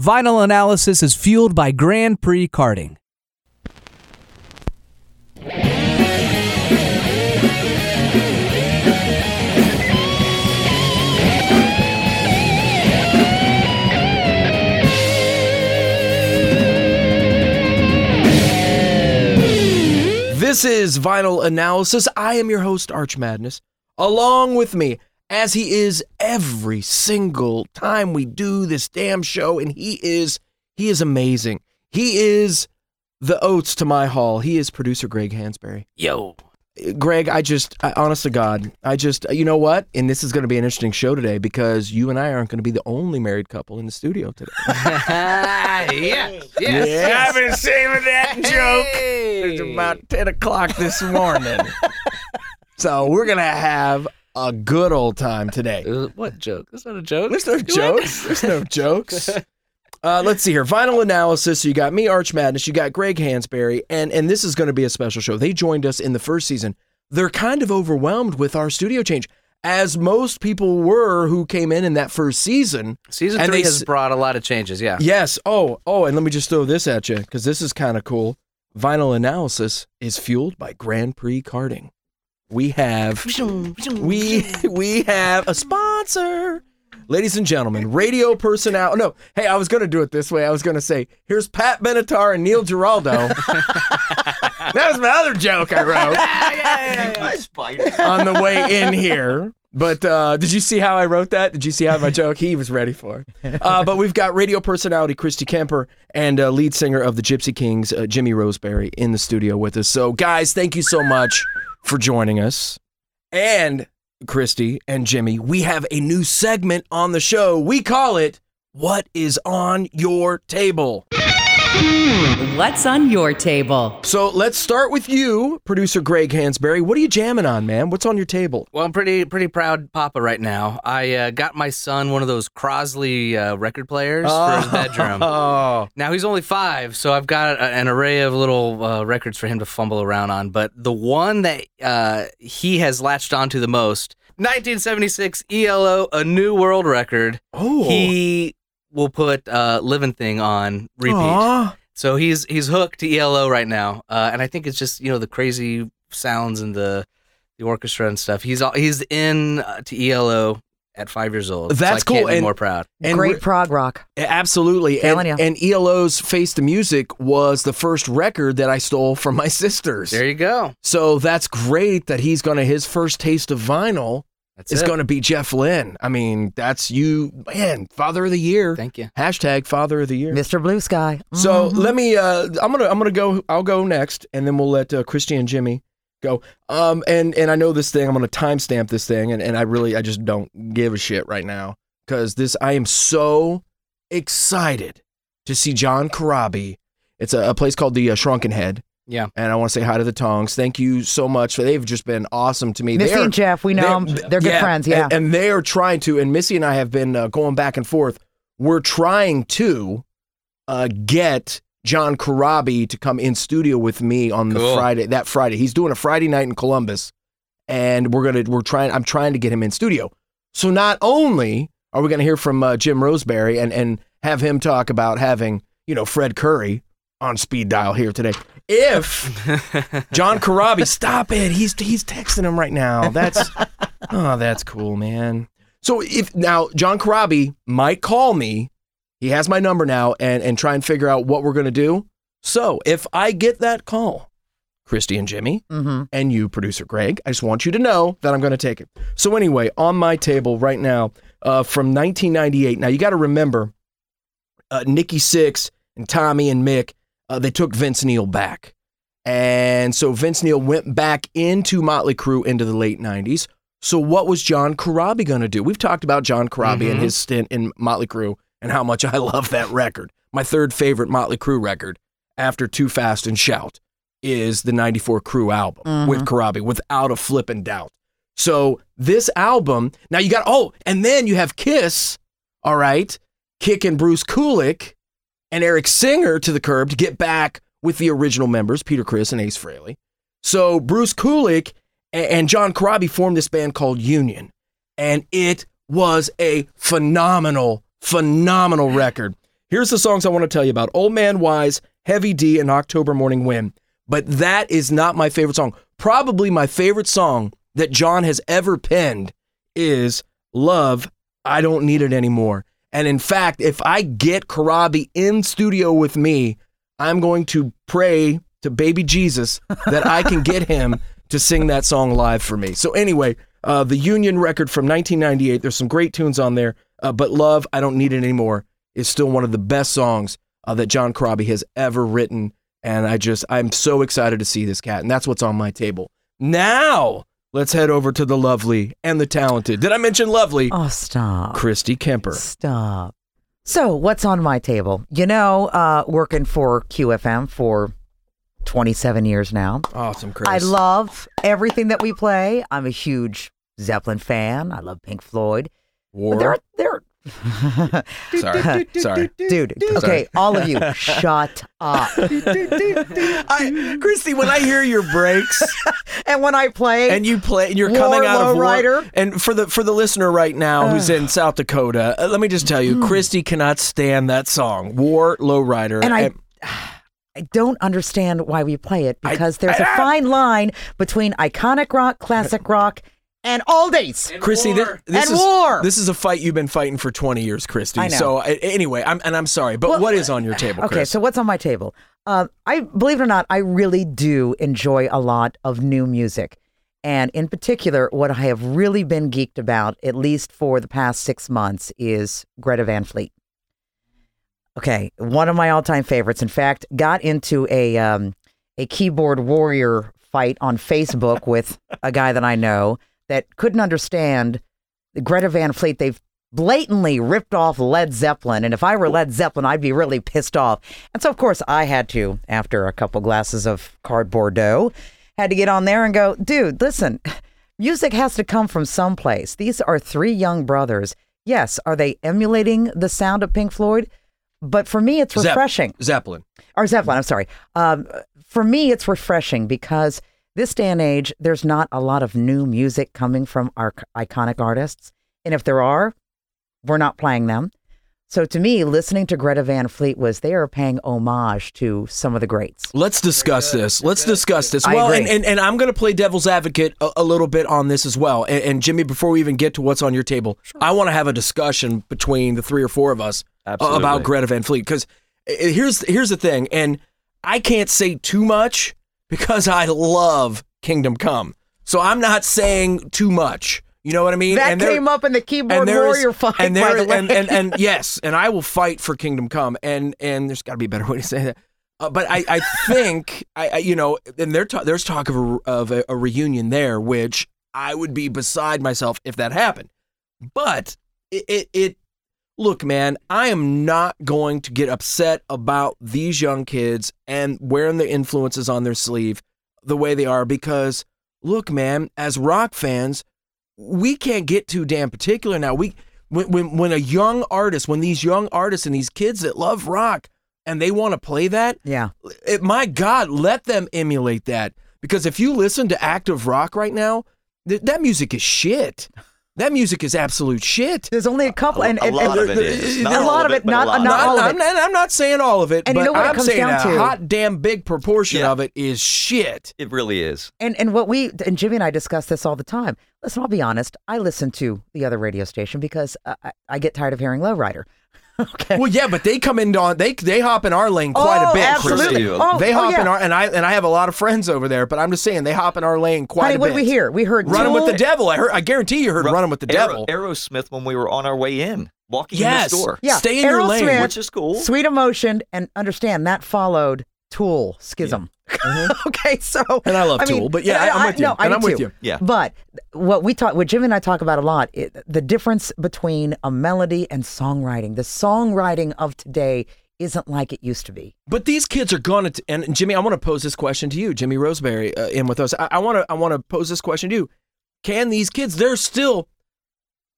Vinyl analysis is fueled by Grand Prix karting. This is Vinyl Analysis. I am your host, Arch Madness. Along with me, as he is every single time we do this damn show, and he is he is amazing. He is the oats to my hall. He is producer Greg Hansberry. Yo. Greg, I just, I, honest to God, I just, uh, you know what? And this is going to be an interesting show today because you and I aren't going to be the only married couple in the studio today. yes. Yes. I've been saving that joke. It's about 10 o'clock this morning. so we're going to have a good old time today. Uh, What joke? That's not a joke. There's no jokes. There's no jokes. Uh, let's see here. Final analysis. You got me, Arch Madness. You got Greg Hansberry, and and this is going to be a special show. They joined us in the first season. They're kind of overwhelmed with our studio change, as most people were who came in in that first season. Season And three they has brought a lot of changes. Yeah. Yes. Oh, oh, and let me just throw this at you because this is kind of cool. Vinyl analysis is fueled by Grand Prix karting. We have we we have a sponsor. Ladies and gentlemen, radio personnel. No, hey, I was going to do it this way. I was going to say, here's Pat Benatar and Neil Giraldo. that was my other joke I wrote on the way in here. But uh, did you see how I wrote that? Did you see how my joke? He was ready for it. Uh, but we've got radio personality Christy Kemper and uh, lead singer of the Gypsy Kings, uh, Jimmy Roseberry, in the studio with us. So, guys, thank you so much for joining us. And Christy and Jimmy, we have a new segment on the show. We call it What is on Your Table? What's on your table? So let's start with you, producer Greg Hansberry. What are you jamming on, man? What's on your table? Well, I'm pretty pretty proud papa right now. I uh, got my son one of those Crosley uh, record players for his bedroom. Oh, Now he's only five, so I've got a, an array of little uh, records for him to fumble around on. But the one that uh, he has latched onto the most, 1976 ELO, a New World Record. oh, He will put uh, "Living Thing" on repeat. Aw. So he's he's hooked to ELO right now, uh, and I think it's just you know the crazy sounds and the the orchestra and stuff. He's all, he's in uh, to ELO at five years old. So That's I can't cool, Be and- more proud. And Great prog rock. Absolutely. And, and ELO's Face the Music was the first record that I stole from my sisters. There you go. so that's great that he's going to, his first taste of vinyl That's is it. going to be Jeff Lynne. I mean, that's you, man, Father of the Year. Thank you. Hashtag Father of the Year. Mr. Blue Sky. So Mhm. let me. Uh, I'm gonna. I'm gonna go. I'll go next, and then we'll let uh, Christy and Jimmy go. Um, and and I know this thing. I'm gonna timestamp this thing, and and I really, I just don't give a shit right now because this. I am so excited to see John Corabi. It's a, a place called the uh, Shrunken Head. Yeah. And I want to say hi to the Tongs. Thank you so much. They've just been awesome to me. Missy They're- and Jeff, we know them. They're, good friends. Yeah. and, and they are trying to, and Missy and I have been uh, going back and forth. We're trying to uh, get John Corabi to come in studio with me on the Friday. That Friday, he's doing a Friday night in Columbus, and we're gonna we're trying. I'm trying to get him in studio. So not only are we gonna hear from uh, Jim Roseberry and and have him talk about having you know Fred Coury on speed dial here today. If John Corabi, stop it. He's he's texting him right now. That's oh, that's cool, man. So if now John Corabi might call me, he has my number now, and and try and figure out what we're gonna do. So if I get that call, Christy and Jimmy, mm-hmm. and you, producer Greg, I just want you to know that I'm gonna take it. So anyway, on my table right now, uh, from 1998. Now you got to remember, uh, Nikki Sixx and Tommy and Mick, uh, they took Vince Neil back. And so Vince Neil went back into Motley Crue into the late 90s. So what was John Corabi going to do? We've talked about John Corabi and Mhm. his stint in Motley Crue and how much I love that record. My third favorite Motley Crue record after Too Fast and Shout is the 94 Crue album with Corabi without a flippin' doubt. So this album, now you got oh, and then you have Kiss, all right, kicking Bruce Kulick and Eric Singer to the curb to get back with the original members, Peter Criss and Ace Frehley. So Bruce Kulick and John Corabi formed this band called Union, and it was a phenomenal, phenomenal record. Here's the songs I want to tell you about Old Man Wise, Heavy D, and October Morning Wind. But that is not my favorite song. Probably my favorite song that John has ever penned is Love, I Don't Need It Anymore. And in fact, if I get Corabi in studio with me, I'm going to pray to baby Jesus that I can get him to sing that song live for me. So, anyway, uh, the Union record from 1998, there's some great tunes on there, uh, but Love, I Don't Need It Anymore is still one of the best songs uh, that John Corabi has ever written. And I just, I'm so excited to see this cat. And that's what's on my table. Now, let's head over to the lovely and the talented. Did I mention lovely? Oh, stop. Christy Kemper. Stop. So, what's on my table? You know, uh, working for QFM for 27 years now. Awesome, Chris. I love everything that we play. I'm a huge Zeppelin fan. I love Pink Floyd. War. They're, they're, Sorry. Sorry. dude, okay, all of you, shut up. I, Christy, when I hear your breaks And when I play, and you play and you're War coming out of war, Lowrider. and for the for the listener right now who's in South Dakota, uh, let me just tell you, Christy cannot stand that song, War Lowrider. And I, I don't understand why we play it because there's a fine line between iconic rock, classic rock, and oldies. Christy, this, this And is war. this is a fight you've been fighting for 20 years, Christy. I know. So uh, anyway, I'm and I'm sorry, but Well, what is on your table, Okay, Chris? so what's on my table? Uh, I believe it or not, I really do enjoy a lot of new music. And in particular, what I have really been geeked about, at least for the past six months, is Greta Van Fleet. Okay, one of my all-time favorites. In fact, got into a um, a keyboard warrior fight on Facebook with a guy that I know that couldn't understand the Greta Van Fleet. They've blatantly ripped off Led Zeppelin, and if I were Led Zeppelin, I'd be really pissed off. And so, of course, I had to, after a couple glasses of card Bordeaux, had to get on there and go, dude, listen, music has to come from someplace. These are three young brothers. Yes, are they emulating the sound of Pink Floyd? But for me, it's Zepp- refreshing Zeppelin. or Zeppelin. I'm sorry. Um, for me, it's refreshing because this day and age, there's not a lot of new music coming from our iconic artists, and if there are, we're not playing them. So to me, listening to Greta Van Fleet was they are paying homage to some of the greats. Let's discuss this. Let's discuss this. Well, and, and, and I'm going to play devil's advocate a, a little bit on this as well. And, and Jimmy, before we even get to what's on your table, I want to have a discussion between the three or four of us uh, Absolutely. about Greta Van Fleet because here's here's the thing, and I can't say too much because I love Kingdom Come, so I'm not saying too much. You know what I mean? That And there- came up in the keyboard there is- warrior fight, and the and, and and yes, and I will fight for Kingdom Come, and and there's got to be a better way to say that. Uh, but I, I think I, I you know, and there ta- there's talk of a, of a, a reunion there, which I would be beside myself if that happened. But it, it it look, man, I am not going to get upset about these young kids and wearing the influences on their sleeve the way they are because look, man, as rock fans, we can't get too damn particular now. We when when when a young artist, when these young artists and these kids that love rock and they want to play that, yeah, it, my God, let them emulate that. Because if you listen to active rock right now, th- that music is shit. That music is absolute shit. there's only a couple, A- and, a and, lot and of it is. Not a lot of of it, it, but a not lot. not Not- all of I'm, not, I'm not saying all of it, And you know what I'm comes saying down a to? hot damn big proportion Yeah. of it is shit. It really is. And and what we and Jimmy and I discuss this all the time. Listen, I'll be honest. I listen to the other radio station because uh, I, I get tired of hearing Lowrider. okay. Well, yeah, but they come in on they they hop in our lane quite oh, a bit. absolutely. Christy. Christy. Oh, They oh, hop yeah. in our and I and I have a lot of friends over there, but I'm just saying they hop in our lane quite Honey, a bit. what did we hear? We heard Running with the devil. I heard. I guarantee you heard Ru- running with the Aero- devil. Aerosmith when we were on our way in, walking Yes. in the store. Yeah, Stay in your lane. Aerosmith, Which is cool. Sweet emotion, and understand that followed Tool Schism. okay, so And I love mean, Tool, but yeah, I- I'm with you. No, I And I'm with you. Yeah. But what we talk, what Jim and I talk about a lot, it, the difference between a melody and songwriting. The songwriting of today isn't like it used to be. But these kids are going to. And Jimmy, I want to pose this question to you, Jimmy Roseberry, uh, in with us. I want to. I want to pose this question to you. Can these kids? They're still.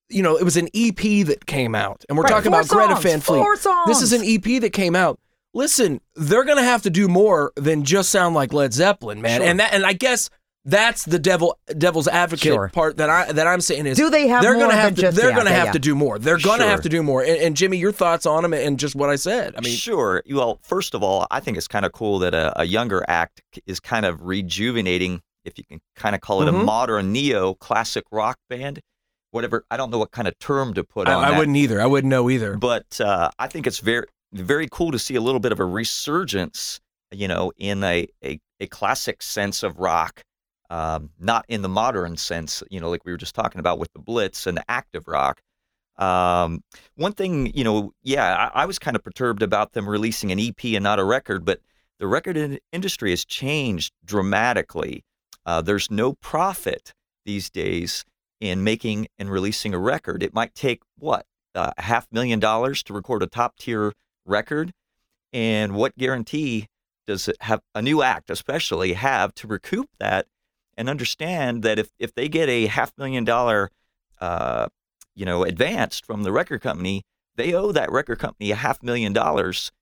You know, it was an EP that came out, and we're Right, talking about Greta songs, Van Fleet. four songs. This is an EP that came out. Listen, they're going to have to do more than just sound like Led Zeppelin, man. Sure. And that, and I guess That's the devil devil's advocate Sure. part that I that I'm saying is Do they have they're more gonna than have to just- they're gonna have yeah. to do more. They're gonna have to do more. And, and Jimmy, your thoughts on them and just what I said. I mean, sure. Well, first of all, I think it's kind of cool that a, a younger act is kind of rejuvenating, if you can kind of call it Mhm. a modern neo classic rock band, whatever. I don't know what kind of term to put I, on I that. wouldn't either. I wouldn't know either. but uh, I think it's very very cool to see a little bit of a resurgence, you know, in a a, a classic sense of rock, um, not in the modern sense, you know, like we were just talking about with the Blitz and the active rock. Um, one thing, you know, yeah, I, I was kind of perturbed about them releasing an EP and not a record, but the record in- industry has changed dramatically. Uh, there's no profit these days in making and releasing a record. It might take what uh, a half million dollars to record a top tier record, and what guarantee does it have a new act, especially have to recoup that and understand that if if they get a half million dollar, uh, you know, advance from the record company, they owe that record company a half million dollars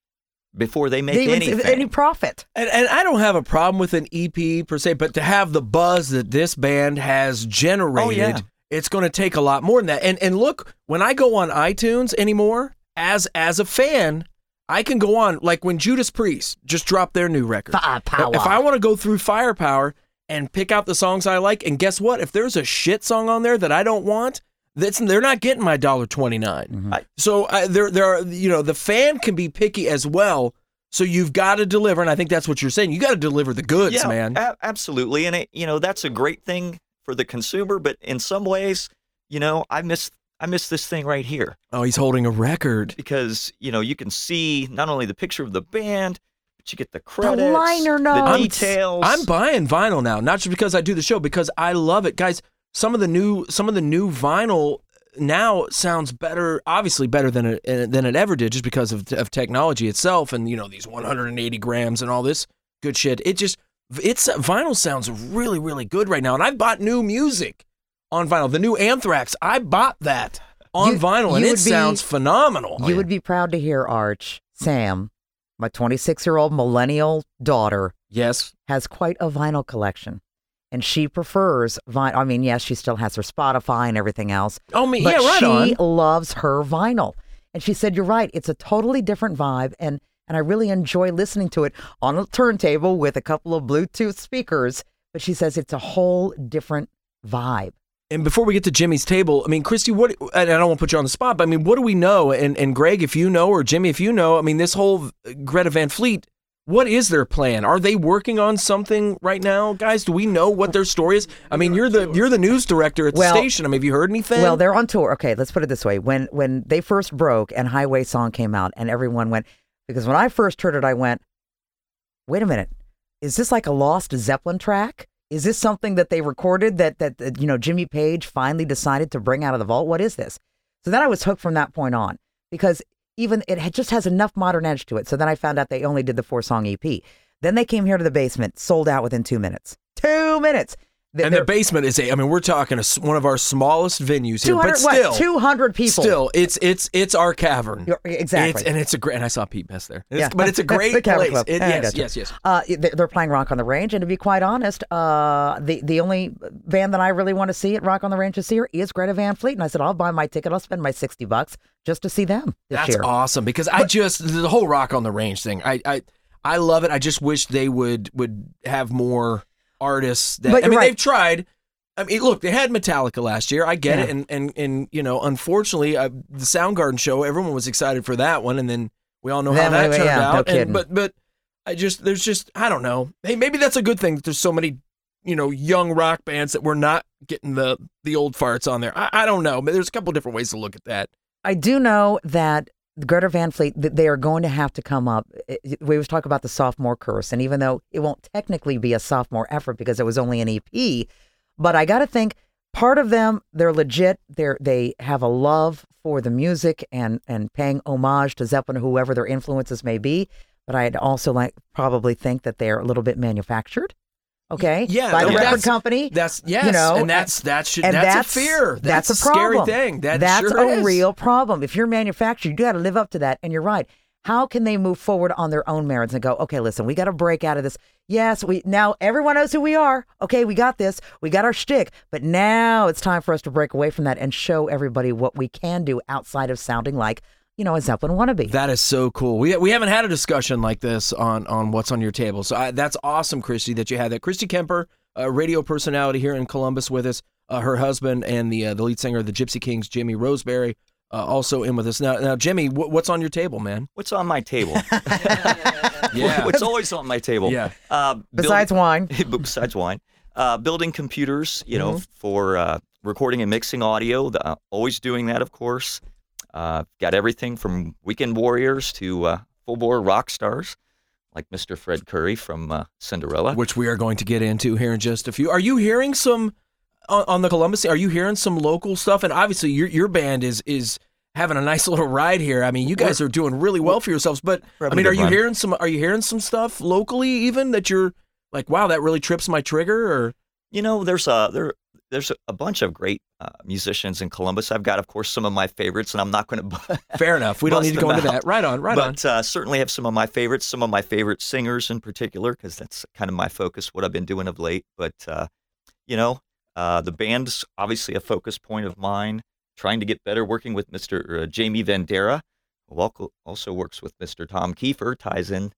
before they make They anything. any profit. And, and I don't have a problem with an EP per se, but to have the buzz that this band has generated, yeah. it's going to take a lot more than that. And and look, when I go on iTunes anymore, as as a fan, I can go on like when Judas Priest just dropped their new record. Firepower. If I want to go through Firepower and pick out the songs I like, and guess what? If there's a shit song on there that I don't want, that's they're not getting my dollar twenty I- So uh, there, there are you know the fan can be picky as well. So you've got to deliver, and I think that's what you're saying. You got to deliver the goods, yeah, man. a- absolutely, and it, you know that's a great thing for the consumer. But in some ways, you know, I miss I miss this thing right here Oh, he's holding a record. because you know you can see not only the picture of the band, but you get the credits, the liner notes, the details. I'm buying vinyl now, not just because I do the show, because I love it, guys. Some of the new, some of the new vinyl now sounds better, obviously better than it uh, than it ever did, just because of of technology itself, and you know these 180 grams and all this good shit. It just, it's vinyl sounds really, really good right now, and I've bought new music on vinyl. The new Anthrax, I bought that on You- vinyl, and it be- sounds phenomenal. You would be proud to hear Arch, Sam, my 26 year old millennial daughter, yes, has quite a vinyl collection. And she prefers vinyl. I mean, yes, she still has her Spotify and everything else. oh me, yeah, right she on. loves her vinyl. And she said, You're right. It's a totally different vibe. And, and I really enjoy listening to it on a turntable with a couple of Bluetooth speakers. But she says it's a whole different vibe. And before we get to Jimmy's table, I mean, Christy, what? And I don't want to put you on the spot, but I mean, what do we know? And and Greg, if you know, or Jimmy, if you know, I mean, this whole Greta Van Fleet, what is their plan? Are they working on something right now, guys? Do we know what their story is? I mean, you're the you're the news director at the Well- station. I mean, have you heard anything? Well, they're on tour. Okay, let's put it this way: when when they first broke and Highway Song came out, and everyone went because when I first heard it, I went, "Wait a minute, is this like a lost Zeppelin track? Is this something that they recorded that that, you know Jimmy Page finally decided to bring out of the vault? What is this?" So then I was hooked from that point on because even it just has enough modern edge to it. So then I found out they only did the four song EP. Then they came here to the basement, sold out within two minutes. Two minutes. And the basement is a. I mean, we're talking a one of our smallest venues here, but still, 200 people. Still, it's it's it's our cavern. You're- exactly. It's, and it's a great. And I saw Pete Best there. It's- Yeah. but it's a The great Cavern place. Club. It- yes, gotcha. yes, yes. Uh, they- they're playing Rock on the Range, and to be quite honest, uh, the the only band that I really want to see at Rock on the Range this year is Greta Van Fleet, and I said I'll buy my ticket. I'll spend my sixty bucks just to see them this That's year. awesome because I just the whole rock on the range thing. I I I love it. I just wish they would would have more artists. That, But I mean, right. they've tried. I mean, look, they had Metallica last year. I get Yeah. it, and and and you know, unfortunately, uh, the Soundgarden show, everyone was excited for that one, and then we all know how that we- turned yeah, no out. And- kidding. but but I just there's just I don't know. Hey, maybe that's a good thing. that There's so many you know young rock bands that we're not getting the the old farts on there. I, I don't know, but there's a couple different ways to look at that. I do know that Greta Van Fleet, they are going to have to come up. We always talk about the sophomore curse, and even though it won't technically be a sophomore effort because it was only an EP, but I got to think part of them they're legit. They're they have a love for the music and and paying homage to Zeppelin, whoever their influences may be. But I'd also like probably think that they're a little bit manufactured. Okay, Yeah, by the no, record that's- company. That's yes, you know, and that's that should and that's, that's a fear. That's, a problem. scary thing. That that's sure a is. real problem. If you're manufactured, you got to live up to that. And you're right. How can they move forward on their own merits and go, okay, listen, we got to break out of this. Yes, we now everyone knows who we are. Okay, we got this. We got our shtick. But now it's time for us to break away from that and show everybody what we can do outside of sounding like, you know, a Zeppelin wannabe. That is so cool. We we haven't had a discussion like this on on what's on your table. So I, that's awesome, Christy, that you had that. Christy Kemper, a radio personality here in Columbus with us. Uh, her husband and the uh, the lead singer of the Gypsy Kings, Jimmy Roseberry, uh, also in with us. Now, now Jimmy, wh- what's on your table, man? What's on my table? Yeah. What's always on my table? Yeah. Uh, build- Besides wine. besides wine, uh, building computers, you know, Mm-hmm. for uh, recording and mixing audio. The, uh, always doing that, of course. Uh, got everything from weekend warriors to uh, full bore rock stars, like Mr. Fred Coury from uh, Cinderella. Which we are going to get into here in just a few. Are you hearing some on, on the Columbus? Are you hearing some local stuff? And obviously, your your band is is having a nice little ride here. I mean, you guys are doing really well for yourselves. But I mean, are you run. hearing some? Are you hearing some stuff locally even that you're like, wow, that really trips my trigger? Or You know, there's a there there's a bunch of great uh, musicians in Columbus. I've got, of course, some of my favorites, and I'm not going to. fair enough. We don't need to go into out. that. Right on. Right on. but uh, certainly have some of my favorites, some of my favorite singers in particular, because that's kind of my focus, what I've been doing of late. But uh, you know, uh, the band's obviously a focus point of mine. Trying to get better, working with Mr. Uh, Jamie Vendera, who also works with Mr. Tom Kiefer, ties in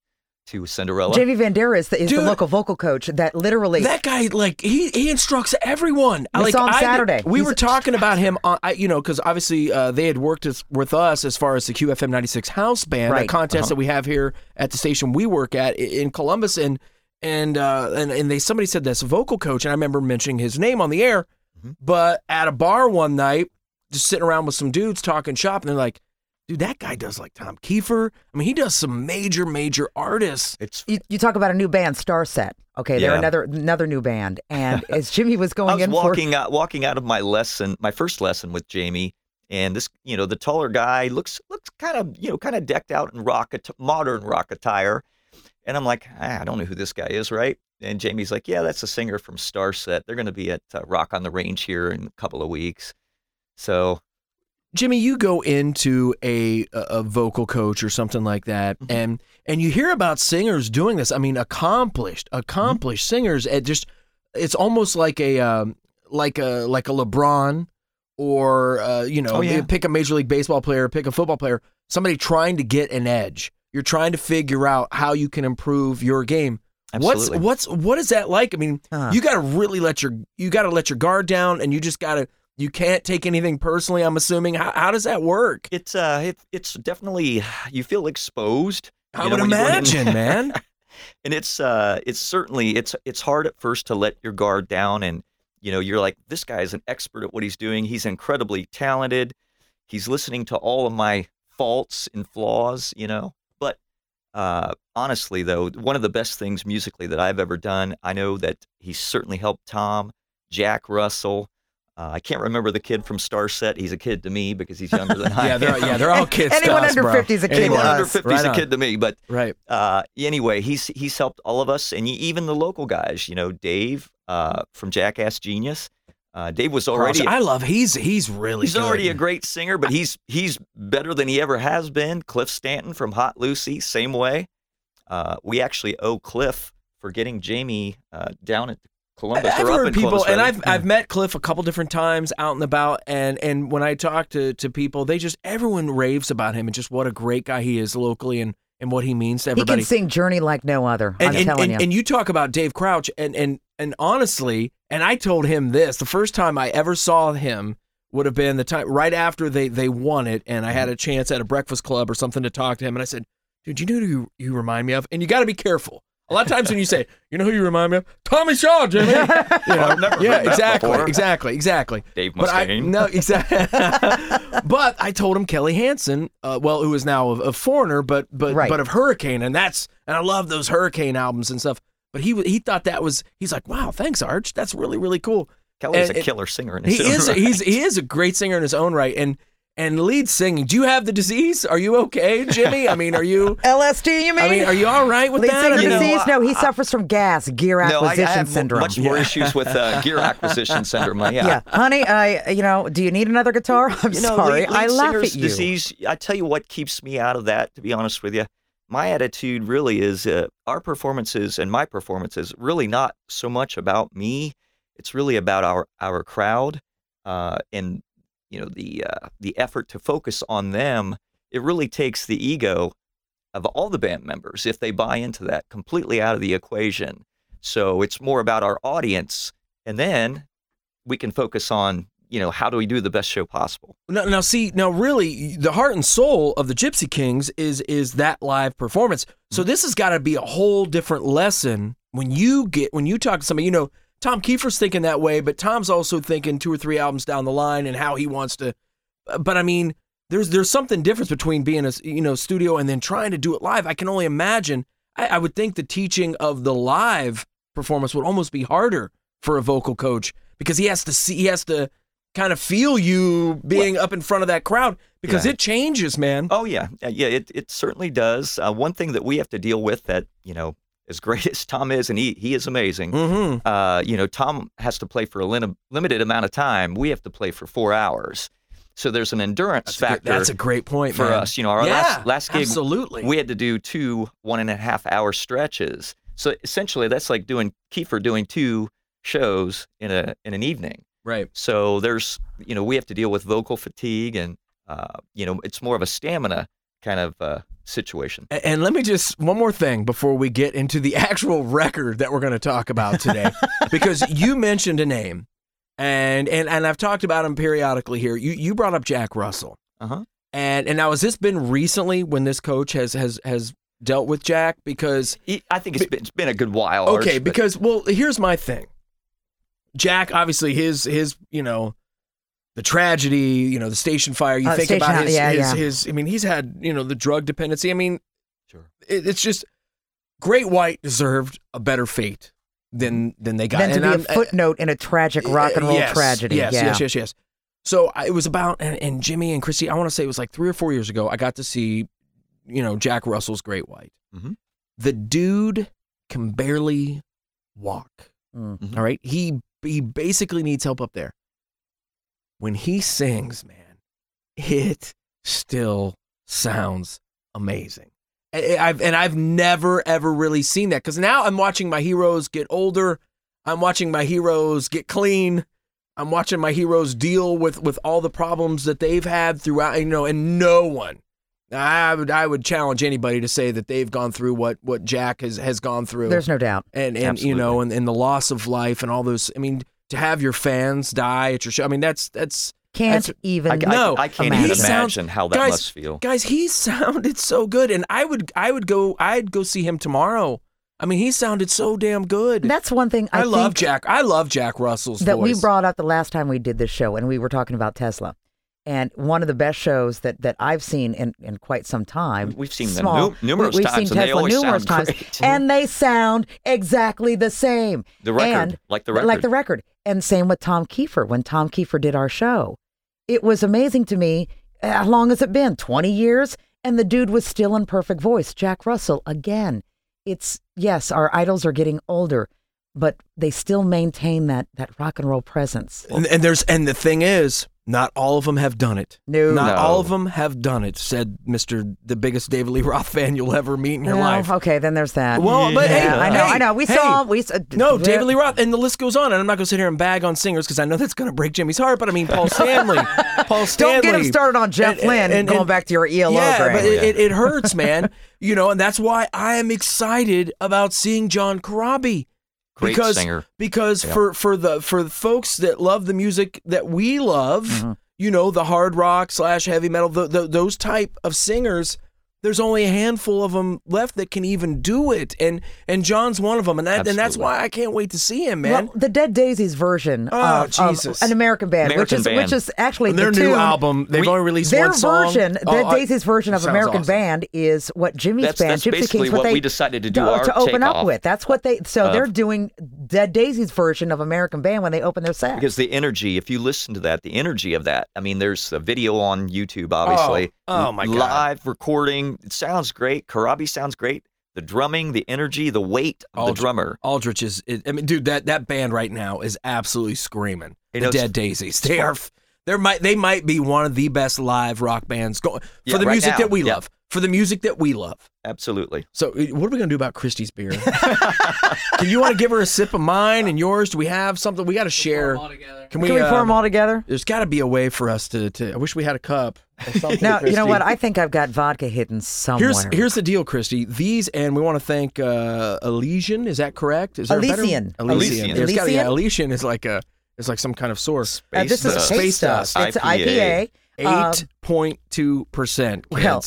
to Cinderella. JV Vendera is the, is the local vocal coach that literally That guy, like he, he instructs everyone. We like, saw him I- Saturday. we He's- were talking about him, on, I, you know, because obviously uh, they had worked as, with us as far as the QFM ninety six House Band, Right. contest that we have here at the station we work at in Columbus, and and uh, and and they somebody said this vocal coach, and I remember mentioning his name on the air, but at a bar one night, just sitting around with some dudes talking shop, and they're like. Dude, that guy does like Tom Kiefer. I mean, he does some major, major artists. it's you, you talk about a new band, Starset. Okay, they're Yeah. another another new band, and as Jimmy was going I going was in walking out, walking out of my lesson, my first lesson with Jamie, and this, you know, the taller guy looks looks kind of, you know, kind of decked out in rock att- modern rock attire, and I'm like, ah, I don't know who this guy is, right? And Jamie's like, Yeah, that's a singer from Starset. They're going to be at uh, Rock on the Range here in a couple of weeks. So Jimmy, you go into a a vocal coach or something like that, Mm-hmm. and and you hear about singers doing this. I mean, accomplished, accomplished Mm-hmm. singers. At just, it's almost like a um, like a like a LeBron, or uh, you know, Oh, yeah. pick a major league baseball player, pick a football player, somebody trying to get an edge. You're trying to figure out how you can improve your game. Absolutely. What's what's what is that like? I mean, Uh-huh. you got to really let your you got to let your guard down, and you just got to you can't take anything personally. I'm assuming. How, how does that work? it's uh, it, it's definitely you feel exposed. I you know, would when you go in- imagine, man. and it's uh it's certainly it's it's hard at first to let your guard down and you know you're like this guy is an expert at what he's doing he's incredibly talented he's listening to all of my faults and flaws you know but uh honestly though one of the best things musically that i've ever done i know that he's certainly helped tom jack russell uh, I can't remember the kid from Starset. He's a kid to me because he's younger than I yeah, am. they're yeah, they're all kids. to Anyone us, under bro. 50 is a kid to Anyone us. under 50 is Right a kid to me. But Right. uh, anyway, he's he's helped all of us, and y- even the local guys. You know, Dave uh, from Jackass Genius. Uh, Dave was already I love. He's he's really. he's good. already a great singer, but he's he's better than he ever has been. Cliff Stanton from Hot Lucy, same way. Uh, we actually owe Cliff for getting Jamie uh, down at Columbus. I've heard people, Columbus, and. I've I've met Cliff a couple different times out and about, and and when I talk to to people, they just everyone raves about him and just what a great guy he is locally and and what he means to everybody. he everybody. can sing Journey like no other. and, I'm and, telling and, you. and you talk about Dave Crouch, and and and honestly, and I told him this the first time I ever saw him would have been the time right after they they won it, and I had a chance at a breakfast club or something to talk to him, and I said, "Dude, you know who you, you remind me of?" And you got to be careful. A lot of times when you say, "You know who you remind me of?" Tommy Shaw, Jimmy. You know, I've never yeah, heard exactly, before. exactly, exactly. Dave But I Mustaine. no exactly. but I told him Kelly Hansen, uh, well, who is now a, a foreigner, but but Right. but of Hurricane, and that's and I love those Hurricane albums and stuff. But he he thought that was he's like, wow, thanks Arch, that's really really cool. Kelly's and- a killer singer in He own is right. he's he is a great singer in his own right, and and lead singing. Do you have the disease? Are you okay, Jimmy? I mean, are you? LSD, you mean? I mean, are you all right with Lead that? singer I mean, know, disease? No, he suffers from gas, gear No, I, I acquisition have syndrome. much more issues with uh, gear acquisition syndrome. Yeah. yeah, honey, I, you know, do you need another guitar? I'm you know, sorry, lead, lead I laugh at you. disease. I tell you what keeps me out of that. To be honest with you, my attitude really is uh, our performances and my performances really not so much about me. It's really about our our crowd uh, and you know the uh, the effort to focus on them. It really takes the ego of all the band members if they buy into that completely out of the equation. So it's more about our audience, and then we can focus on you know how do we do the best show possible. Now, now, see, now, really, the heart and soul of the Gypsy Kings is is that live performance. So this has got to be a whole different lesson when you get when you talk to somebody. You know, Tom Kiefer's thinking that way, but Tom's also thinking two or three albums down the line and how he wants to. But I mean, there's there's something difference between being a you know studio and then trying to do it live. I can only imagine. I, I would think the teaching of the live performance would almost be harder for a vocal coach because he has to see he has to kind of feel you being up in front of that crowd because Yeah. it changes, man. Oh yeah, Uh, yeah, it it certainly does. Uh, one thing that we have to deal with that you know, as great as Tom is, and he he is amazing. Mm-hmm. Uh, you know, Tom has to play for a lim- limited amount of time. We have to play for four hours. So there's an endurance That's, a good- factor that's a great point for man. us. You know, our yeah, last last gig, absolutely. we had to do two one and a half hour stretches. So essentially, that's like doing Kiefer doing two shows in a in an evening. right. So there's, you know, we have to deal with vocal fatigue, and uh, you know, it's more of a stamina kind of uh, situation. And let me just one more thing before we get into the actual record that we're going to talk about today, because you mentioned a name, and and and I've talked about him periodically here. You you brought up Jack Russell, Uh huh. and and now has this been recently when this coach has has has dealt with Jack? Because I think it's been, it's been a good while. okay, Arch, because well, here's my thing. Jack, obviously, his his you know, the tragedy, you know, the station fire. You Uh, think about house, his, yeah, his yeah. his. I mean, he's had you know the drug dependency. I mean, Sure. it, it's just Great White deserved a better fate than than they got. Then to And be a I'm- footnote in a tragic rock and roll yes, tragedy. Yes, yeah. yes, yes, yes. So I, it was about and, and Jimmy and Christy. I want to say it was like three or four years ago. I got to see, you know, Jack Russell's Great White. Mhm. The dude can barely walk. Mm. Mhm. All right, he he basically needs help up there. When he sings, man, it still sounds amazing. I- I've and I've never ever really seen that because now I'm watching my heroes get older. I'm watching my heroes get clean. I'm watching my heroes deal with with all the problems that they've had throughout. You know, and no one. I would I would challenge anybody to say that they've gone through what what Jack has has gone through There's no doubt. and and you know and, and the loss of life and all those i mean to have your fans die at your show i mean that's that's Can't That's- even. I, I- No, I, can't imagine. even He sounds- imagine how that guys, must feel. guys he sounded so good and i would i would go i'd go see him tomorrow i mean he sounded so damn good That's one thing I, i, love think jack i love jack russell's that we brought up the last time we did this show, and we were talking about Tesla. And one of the best shows that, that I've seen in, in quite some time. We've seen them small, nu- numerous we, we've times, seen and they Tesla numerous sound times, great. and they sound exactly the same. The record, and- like the record. Like the record. And same with Tom Kiefer. When Tom Kiefer did our show, it was amazing to me. Eh, how long has it been? 20 years? And the dude was still in perfect voice. Jack Russell, again. It's, yes, our idols are getting older, but they still maintain that, that rock and roll presence. and, and there's and the thing is not all of them have done it No. not No. all of them have done it said mr the biggest david lee roth fan you'll ever meet in your No, life Okay, then there's that. well but hey yeah, I know, hey, I know. We hey, saw, we saw. Uh, no, David Lee Roth, and the list goes on. And I'm not going to sit here and bag on singers because I know that's going to break Jimmy's heart. But I mean, Paul Stanley, Paul Stanley. Don't get him started on Jeff And- Lynne and- going back to your ELO Yeah, grade. but it, it, it hurts, man. you know, and that's why I am excited about seeing John Corabi. Great because, singer. Because Yeah. for for the for the folks that love the music that we love, Mm-hmm. you know, the hard rock slash heavy metal, the, the, those type of singers. There's only a handful of them left that can even do it, and and John's one of them, and that and that's why I can't wait to see him, man. Well, the Dead Daisies version Oh, of, of Jesus. an American band, which is band. which is actually their the new tune- album, they've We- only released Their one song. version, Oh, Dead I- Daisies version of American awesome. Band is what Jimmy's That's- band, that's Gypsy basically Kings, what what they we decided to do to, our to open up with. That's what they. So of- they're doing Dead Daisies version of American Band when they open their set. Because the energy, if you listen to that, the energy of that. I mean, there's a video on YouTube, obviously. Oh, oh my God. Live recording. It sounds great. Corabi sounds great. The drumming, the energy, the weight of Aldrich- the drummer. Aldrich is. I mean, dude, that that band right now is absolutely screaming. You the know, it's- Dead Daisies. They are. f- They might. They might be one of the best live rock bands going for Yeah, the right music now. that we Yeah. love. For the music that we love. Absolutely. So, uh, what are we gonna do about Christie's beer? Can you want to give her a sip of mine and yours? Do we have something we got to share? Can we? Can we uh, pour them all together? There's got to be a way for us to, to. I wish we had a cup. Or something, Now, you know what? I think I've got vodka hidden somewhere. Here's here's the deal, Christy. These and we want to thank uh, Elysian. Is that correct? Is there a better- Elysian. Elysian. Elysian. Gotta- yeah, Elysian? Elysian is like a is like some kind of source. Uh, this is Space space Space dust. It's IPA. IPA. Eight point two percent. well,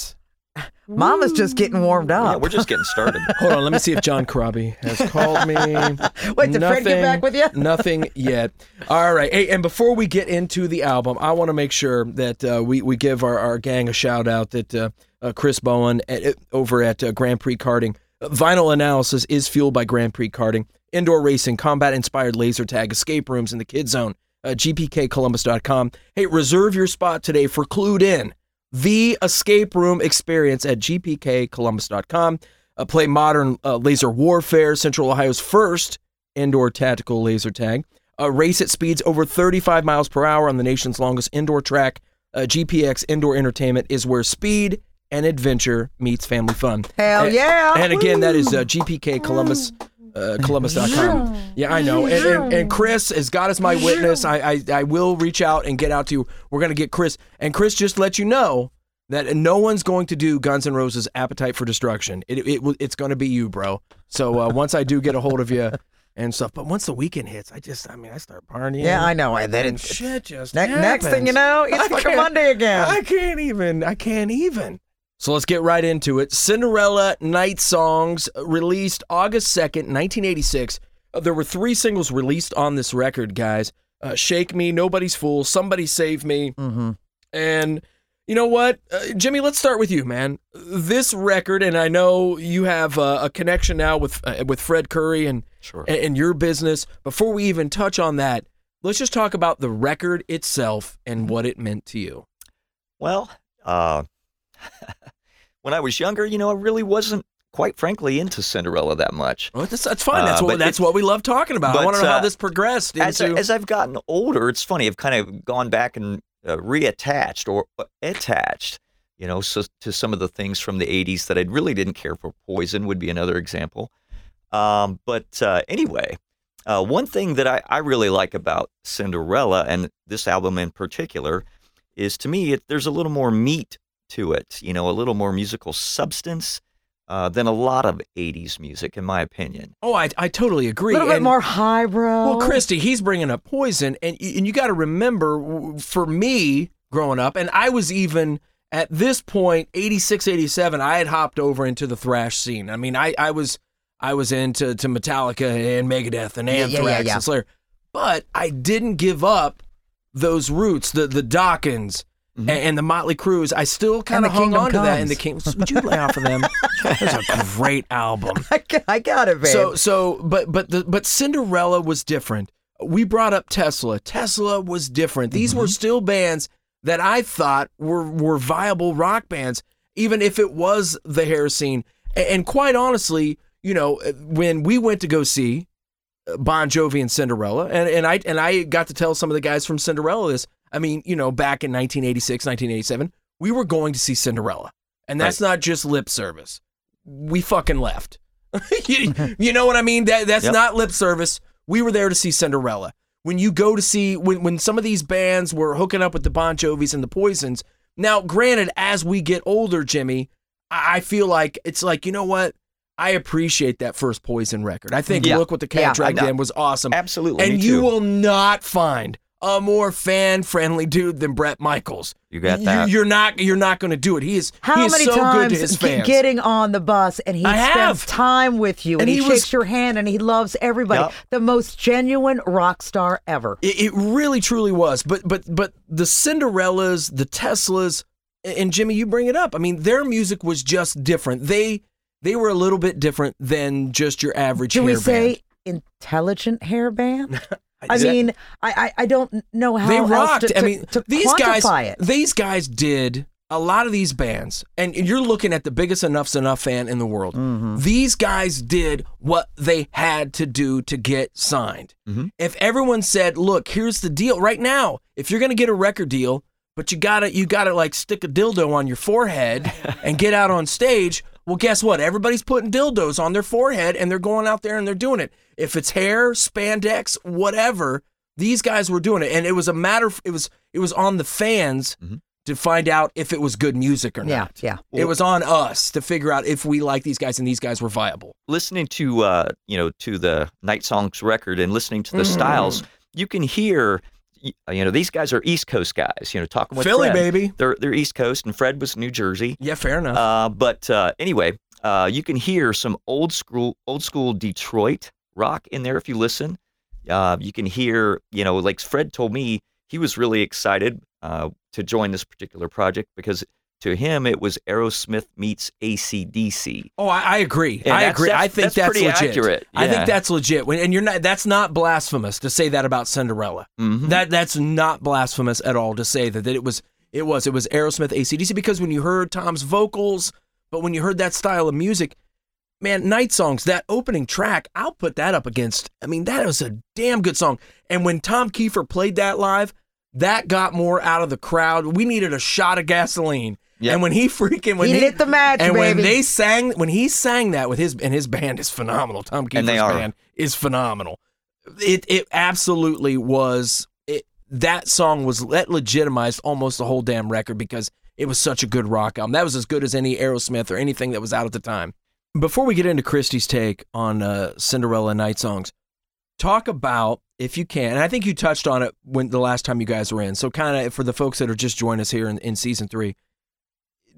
Mama's just getting warmed Yeah, up. we're just getting started. Hold on, let me see if John Corabi has called me. Wait, did Fred get back with you? Nothing yet. All right. Hey, and before we get into the album, I want to make sure that uh, we we give our, our gang a shout out that uh, uh, Chris Bowen at, at- over at uh, Grand Prix Karting. Vinyl analysis is fueled by Grand Prix Karting, indoor racing, combat inspired laser tag, escape rooms in the kid zone. Uh, GPKColumbus.com. Hey, reserve your spot today for Clued In, the escape room experience at GPKColumbus.com. Uh, play modern uh, laser warfare, Central Ohio's first indoor tactical laser tag. A race at speeds over 35 miles per hour on the nation's longest indoor track. Uh, GPX Indoor Entertainment is where speed and adventure meets family fun. Hell And- yeah. And again, that is uh, GPK Columbus. Uh, Columbus.com. Yeah, I know. And, and, and Chris, as God is my witness, I, I I will reach out and get out to you. We're gonna get Chris, and Chris just let you know that no one's going to do Guns N' Roses' "Appetite for Destruction." It, it it's going to be you, bro. So uh, once I do get a hold of you and stuff, but once the weekend hits, I just I mean I start partying. Yeah, I know. And then And it's, shit just ne- next thing you know, I it's fucking can't- Monday again. I can't even. I can't even. So let's get right into it. Cinderella Night Songs released August 2nd, 1986. Uh, there were three singles released on this record, guys. Uh, Shake Me, Nobody's Fool, Somebody Save Me. mm-hmm. And you know what? Uh, Jimmy, let's start with you, man. This record, and I know you have uh, a connection now with uh, with Fred Coury and, Sure. and and your business. Before we even touch on that, let's just talk about the record itself and what it meant to you. Well, uh, when I was younger, you know, I really wasn't, quite frankly, into Cinderella that much. Well, that's, that's fine. That's Uh, what that's it- what we love talking about. I want to know how uh, this progressed As, into. I, as I've gotten older, it's funny. I've kind of gone back and uh, reattached or uh, attached, you know, so, to some of the things from the '80s that I really didn't care for. Poison would be another example. Um, but uh, anyway, uh, one thing that I, I really like about Cinderella and this album in particular is, to me, it, there's a little more meat to it. You know, a little more musical substance. Uh, than a lot of 80s music, in my opinion. oh, I, I totally agree. A agree. little bit And- more highbrow. Well, Christy, he's bringing up poison, and and you got to remember, for me growing up, and I was even at this point, 86, 87, I had hopped over into the thrash scene. I mean, I I was I was into to Metallica and Megadeth and Yeah, yeah, Anthrax yeah, yeah. and Slayer, but I didn't give up those roots, the the Dokkens. Mhm. And, and the Motley Crues, I still kind of hung on to that. And the King, would you lay off of them? That's a great album. I got, I got it, babe. So so but but the but Cinderella was different. We brought up Tesla. Tesla was different. These Mm-hmm. were still bands that I thought were were viable rock bands, even if it was the hair scene. A- And, quite honestly, you know, when we went to go see Bon Jovi and Cinderella, and, and I and I got to tell some of the guys from Cinderella this. I mean, you know, back in 1986, 1987, we were going to see Cinderella, and that's not just lip service. We fucking left. you, you know what I mean? That that's Yep. not lip service. We were there to see Cinderella. When you go to see when when some of these bands were hooking up with the Bon Jovis and the Poisons. Now, granted, as we get older, Jimmy, I I feel like it's like you know what? I appreciate that first Poison record. I think Yeah. look what the cat Yeah. dragged in was awesome, Absolutely. and you will not find a more fan friendly dude than Bret Michaels. You got that. You, are not you're not going to do it. He is How he is many so times good to his fans. getting on the bus and he I spends have. time with you and, And he, he shakes your hand and he loves everybody. Yep. The most genuine rock star ever. It, it really truly was. But but but the Cinderellas, the Teslas, and Jimmy, you bring it up. I mean, their music was just different. They they were a little bit different than just your average. Do we hair say band. intelligent hair band. I mean, I, I I don't know how they else rocked. to, I mean, to these guys, quantify it. these guys did a lot of these bands, and you're looking at the biggest Enuff Z'Nuff fan in the world. Mm-hmm. These guys did what they had to do to get signed. Mhm. If everyone said, "Look, here's the deal right now. If you're going to get a record deal, but you gotta you gotta like stick a dildo on your forehead and get out on stage." Well, guess what? Everybody's putting dildos on their forehead and they're going out there and they're doing it. If it's hair, spandex, whatever, these guys were doing it, and it was a matter. Of, it was it was on the fans Mhm. to find out if it was good music or yeah, not. yeah. Yeah. It was on us to figure out if we like these guys and these guys were viable. listening to uh, you know to the Night Songs record and listening to the Mm. styles, you can hear you know these guys are East Coast guys. You know, talking with Philly, Fred. baby. They're they're East Coast, and Fred was New Jersey. Yeah, fair enough. Uh, but uh, anyway, uh, you can hear some old school old school Detroit rock in there if you listen. Uh, you can hear you know like Fred told me he was really excited uh, to join this particular project because to him it was Aerosmith meets ACDC. oh, I, I agree. And I that's- agree. I think that's that's, pretty legit. accurate. I think that's legit. And you're not. That's not blasphemous to say that about Cinderella. Mhm. That that's not blasphemous at all to say that, that it was it was it was Aerosmith ACDC because when you heard Tom's vocals, but when you heard that style of music, man, Night Songs, that opening track, I'll put that up against. I mean, that was a damn good song. And when Tom Kiefer played that live, that got more out of the crowd. We needed a shot of gasoline. Yeah. And when he freaking when He he, lit the match, and when they sang when he sang that with his and his band is phenomenal. Tom Kiefer's And they are. band is phenomenal. It it absolutely was. It, that song was that legitimized almost the whole damn record because it was such a good rock album. That was as good as any Aerosmith or anything that was out at the time. Before we get into Christy's take on uh, Cinderella Night Songs, talk about if you can. And I think you touched on it when the last time you guys were in. So kind of for the folks that are just joining us here in, in season three,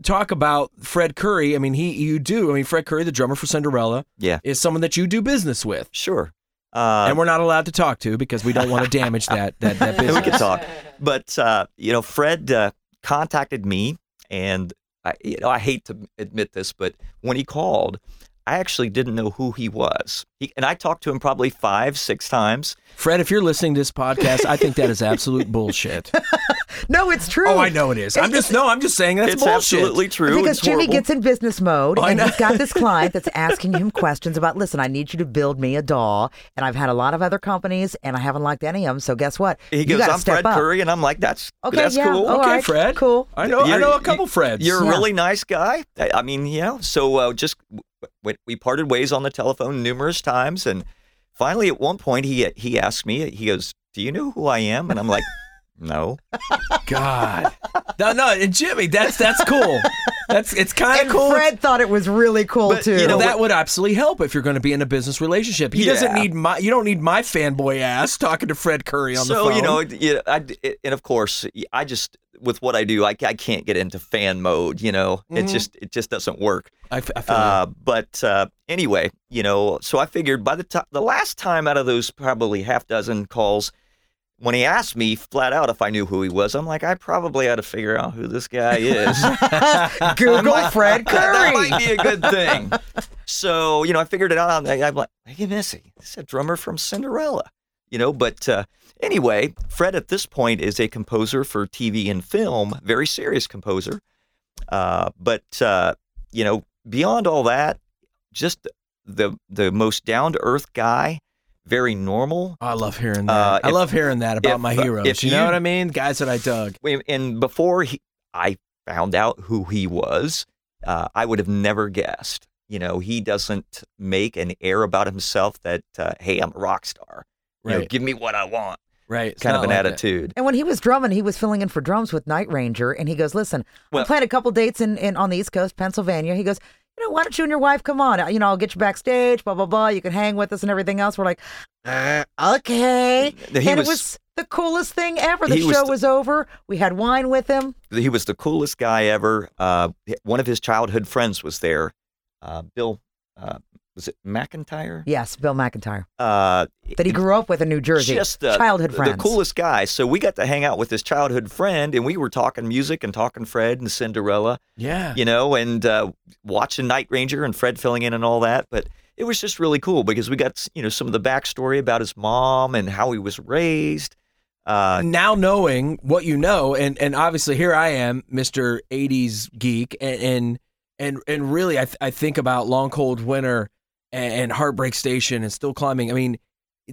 talk about Fred Coury. I mean, he you do. I mean, Fred Coury, the drummer for Cinderella, Yeah. is someone that you do business with, Sure. Uh, and we're not allowed to talk to because we don't want to damage that that that business. we can talk. But uh, you know, Fred uh, contacted me, and I, you know, I hate to admit this, but when he called, I actually didn't know who he was. He, and I talked to him probably five, six times. Fred, if you're listening to this podcast, I think that is absolute bullshit. No, it's true. Oh, I know it is. I'm just no. I'm just saying that's it's bullshit. absolutely true. Because it's Jimmy horrible. gets in business mode I and he's got this client that's asking him questions about, listen, I need you to build me a doll. And I've had a lot of other companies and I haven't liked any of them. So guess what? He you goes, I'm step Fred up. Coury, and I'm like, that's Okay, that's yeah, cool. Okay, right, Fred. Cool. I know. I You're- know a couple Freds. You're a really nice guy. I, I mean, yeah. so uh, just w- we parted ways on the telephone numerous times, and finally, at one point, he he asked me, he goes, "Do you know who I am?" And I'm like, "No." God. No, no, and Jimmy, that's that's cool. That's it's kind of cool. Fred thought it was really cool But, too. you know, well, that would absolutely help if you're going to be in a business relationship. He doesn't need my. You don't need my fanboy ass talking to Fred Coury on the so phone. you know, it- you know, I, it- and of course, I just with what I do, I, I can't get into fan mode. You know, it Mhm. just it just doesn't work. I, f- I feel. Uh, but uh, anyway, you know, so I figured by the time the last time out of those probably half dozen calls, when he asked me flat out if I knew who he was, I'm like, I probably ought to figure out who this guy is. Google Fred Coury. that might be a good thing. so you know, I figured it out. I, I'm like, hey, Missy, this is a drummer from Cinderella. You know, but uh, anyway, Fred at this point is a composer for TV and film, very serious composer. Uh, but uh, you know, beyond all that, just the the most down to earth guy, very normal. I love hearing that. uh, I if- love hearing that about if, my uh, heroes. if you know what I mean? Guys that I dug. And before he, I found out who he was, uh, I would have never guessed. You know, he doesn't make an air about himself that, uh, hey, I'm a rock star. You know, give me what I want. Right. It's kind of an like that. attitude. And when he was drumming, he was filling in for drums with Night Ranger. And he goes, listen, Well- I'm playing a couple dates in, in on the East Coast, Pennsylvania. He goes, you know, why don't you and your wife come on? You know, I'll get you backstage, blah, blah, blah. You can hang with us and everything else. We're like, uh, okay. And was- it was the coolest thing ever. The He was show the- was over. We had wine with him. He was the coolest guy ever. Uh, one of his childhood friends was there. Uh, Bill, uh, was it McIntyre? Yes, Bill McIntyre. Uh, That he grew up with in New Jersey. just uh, Childhood the coolest guy. So we got to hang out with his childhood friend, and we were talking music and talking Fred and Cinderella. Yeah. you know, and uh, watching Night Ranger and Fred filling in and all that. But it was just really cool because we got you know some of the backstory about his mom and how he was raised. Uh, now knowing what you know, and and obviously here I am, Mister '80s geek, and and and, and really I th- I think about Long Cold Winter and, and Heartbreak Station and Still Climbing. I mean,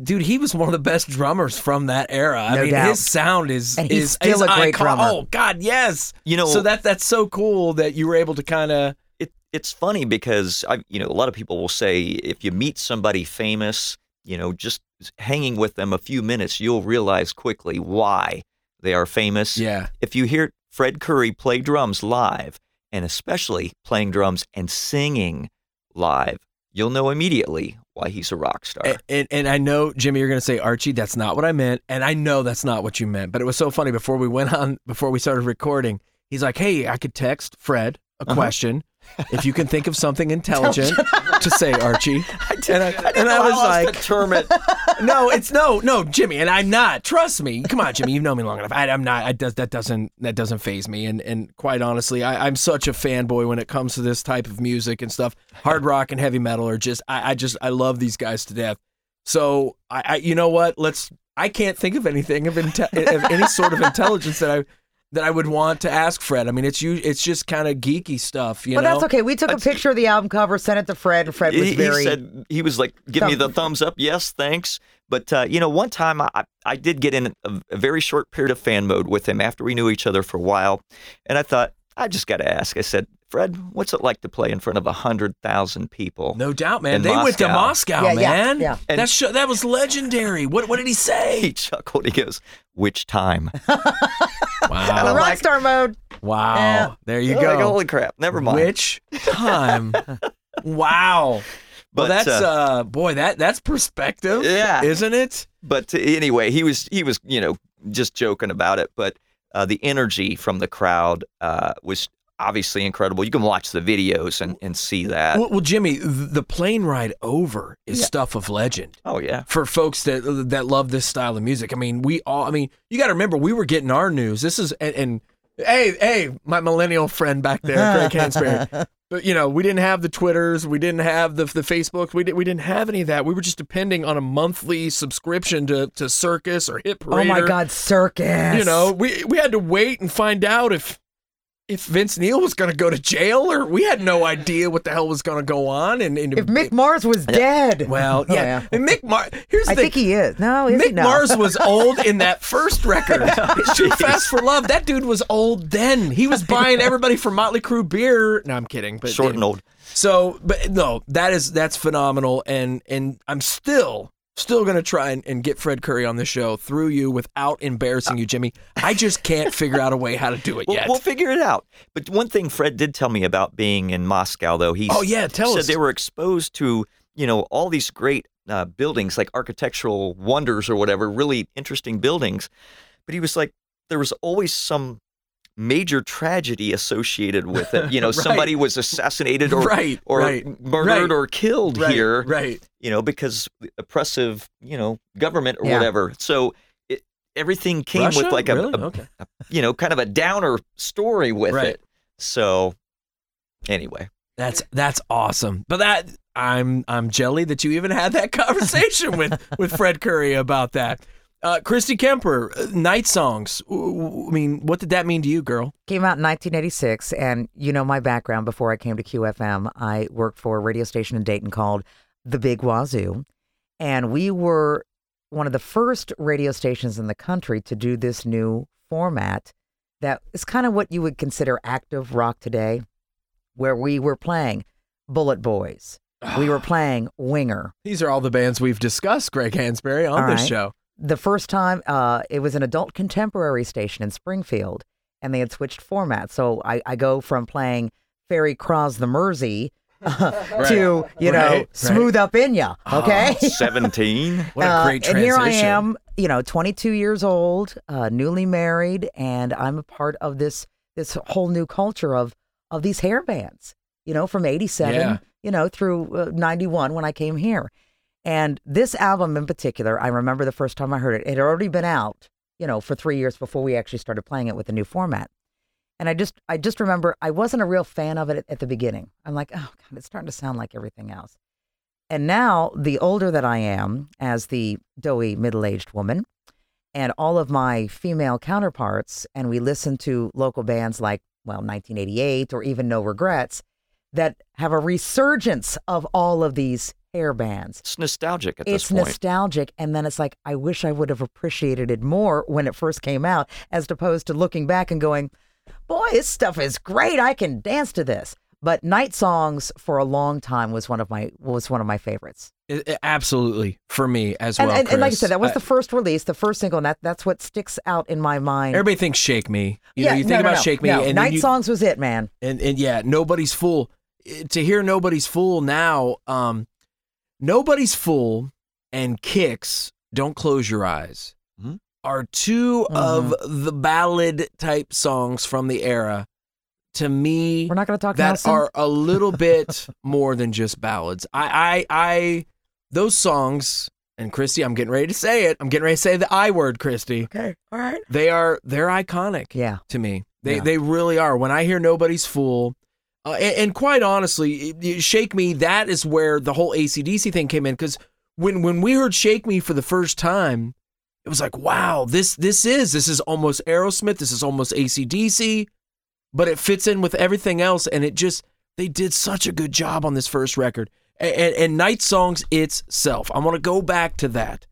dude, he was one of the best drummers from that era. I No mean, doubt. his sound is And he's is still is a great icon- drummer. Oh God, yes. you know, so that that's so cool that you were able to kind of it, it's funny because I, you know, a lot of people will say if you meet somebody famous, you know, just hanging with them a few minutes, you'll realize quickly why they are famous. yeah. If you hear Fred Coury play drums live, and especially playing drums and singing live, you'll know immediately why he's a rock star. And, and, and I know, Jimmy, you're going to say, Archie, that's not what I meant. And I know that's not what you meant. But it was so funny before we went on, before we started recording, he's like, hey, I could text Fred a Uh-huh. question. If you can think of something intelligent to say, Archie. and I, and I was like, term it. no, it's no, no, Jimmy, and I'm not. Trust me. Come on, Jimmy. You've known me long enough. I, I'm not. I does that doesn't that doesn't phase me. And and quite honestly, I, I'm such a fanboy when it comes to this type of music and stuff. Hard rock and heavy metal are just. I, I just I love these guys to death. So I, I you know what? Let's. I can't think of anything of, inte- of any sort of intelligence that I that I would want to ask Fred. I mean, it's you. It's just kind of geeky stuff. You But know. that's okay. We took a picture of the album cover, sent it to Fred, and Fred was he, he very. said he was like, "Give me the thumbs up, yes, thanks." But uh, you know, one time I, I did get in a, a very short period of fan mode with him after we knew each other for a while, and I thought I just got to ask. I said, "Fred, what's it like to play in front of a hundred thousand people?" No doubt, man. In they went to Moscow. Moscow, Yeah, yeah, man. yeah. And- that show, that was legendary. What what did he say? He chuckled. He goes, "Which time?" Wow. rock star mode. Wow. Yeah. There you I'm like, go. Holy crap! Never mind. Which time? wow. But, well, that's uh, uh, boy, that that's perspective, Yeah. isn't it? but anyway, he was he was you know just joking about it, but uh, the energy from the crowd uh, was obviously incredible. You can watch the videos and, and see that. Well, well, Jimmy, the plane ride over is stuff of legend oh yeah, for folks that that love this style of music. I mean, we all. I mean, you got to remember, we were getting our news. This is and, and hey, hey, my millennial friend back there, Greg Hansberry. But you know, we didn't have the Twitters, we didn't have the the Facebook, we did, we didn't have any of that. We were just depending on a monthly subscription to to Circus or Hit Oh my God, circus. You know, we we had to wait and find out if if Vince Neil was going to go to jail or we had no idea what the hell was going to go on. And, and if Mick Mars was dead. well, Oh, yeah, and Mick Mars. Here's the I thing. think he is. No, is he Mick no? Mars was old in that first record. Too Fast for Love. That dude was old then. He was buying everybody from Motley Crue beer. No, I'm kidding. But short and old. So, but no, that is that's phenomenal, and and I'm still still gonna try and, and get Fred Coury on the show through you without embarrassing you, Jimmy. I just can't figure out a way how to do it We'll, yet. we'll figure it out. But one thing Fred did tell me about being in Moscow, though, he Oh, yeah, tell said us. they were exposed to you know all these great uh, buildings, like architectural wonders or whatever, really interesting buildings. But he was like, there was always some major tragedy associated with it. You know, Right. somebody was assassinated or Right, or right, murdered right. or killed right, here. right? you know, because oppressive, you know, government or Yeah. whatever. So it, everything came Russia? with like a, really? a- okay. you know, kind of a downer story with Right. it. So anyway, That's that's awesome. But that I'm I'm jelly that you even had that conversation with with Fred Coury about that. Uh, Christy Kemper, uh, night songs. I mean, what did that mean to you, girl? Came out in 1986, and you know my background before I came to QFM. I worked for a radio station in Dayton called The Big Wazoo, and we were one of the first radio stations in the country to do this new format that is kind of what you would consider active rock today, where we were playing Bullet Boys, we were playing Winger. These are all the bands we've discussed, Greg Hansberry, on All this right. show. The first time uh, it was an adult contemporary station in Springfield, and they had switched formats. So I, I go from playing Ferry Cross the Mersey to you know Right, smooth up in ya. Okay. seventeen. What a Uh, great and here I am, you know, 22 years old, uh, newly married, and I'm a part of this this whole new culture of of these hair bands. You know, from 87, Yeah. you know, through uh, 91 when I came here. And this album in particular, I remember the first time I heard it. It had already been out, you know, for three years before we actually started playing it with the new format. And I just, I just remember I wasn't a real fan of it at, at the beginning. I'm like, oh god, it's starting to sound like everything else. And now, the older that I am, as the doughy middle aged woman, and all of my female counterparts, and we listen to local bands like, well, 1988 or even No Regrets, that have a resurgence of all of these hair bands. It's nostalgic at It's this point. It's nostalgic. And then it's like, I wish I would have appreciated it more when it first came out, as opposed to looking back and going, boy, this stuff is great. I can dance to this. But Night Songs for a long time was one of my was one of my favorites. I- I- absolutely for me as And, well. and, and like I said, that was I- the first release, the first single, and that, that's what sticks out in my mind. Everybody thinks "Shake Me." You yeah, know, you no, think no, about no, "Shake Me" no. and Night you, Songs was it, man. and and yeah, nobody's fool. To hear "Nobody's Fool" now, um, "Nobody's Fool" and "Kicks," "Don't Close Your Eyes" Mhm. are 2 of the ballad type songs from the era. To me, We're not going to talk that Nelson. are a little bit more than just ballads. I, I, I, those songs, and Christy, I'm getting ready to say it. I'm getting ready to say the I word, Christy. okay, all right. They are, they're iconic Yeah, to me. They, Yeah. they really are. When I hear "Nobody's Fool," uh, and, and quite honestly, it- it- "Shake Me," that is where the whole ACDC thing came in. Because when when we heard "Shake Me" for the first time, it was like, wow, this this is this is almost Aerosmith. This is almost ACDC, but it fits in with everything else, and it just they did such a good job on this first record. And, and, and Night Songs itself, I want to go back to that.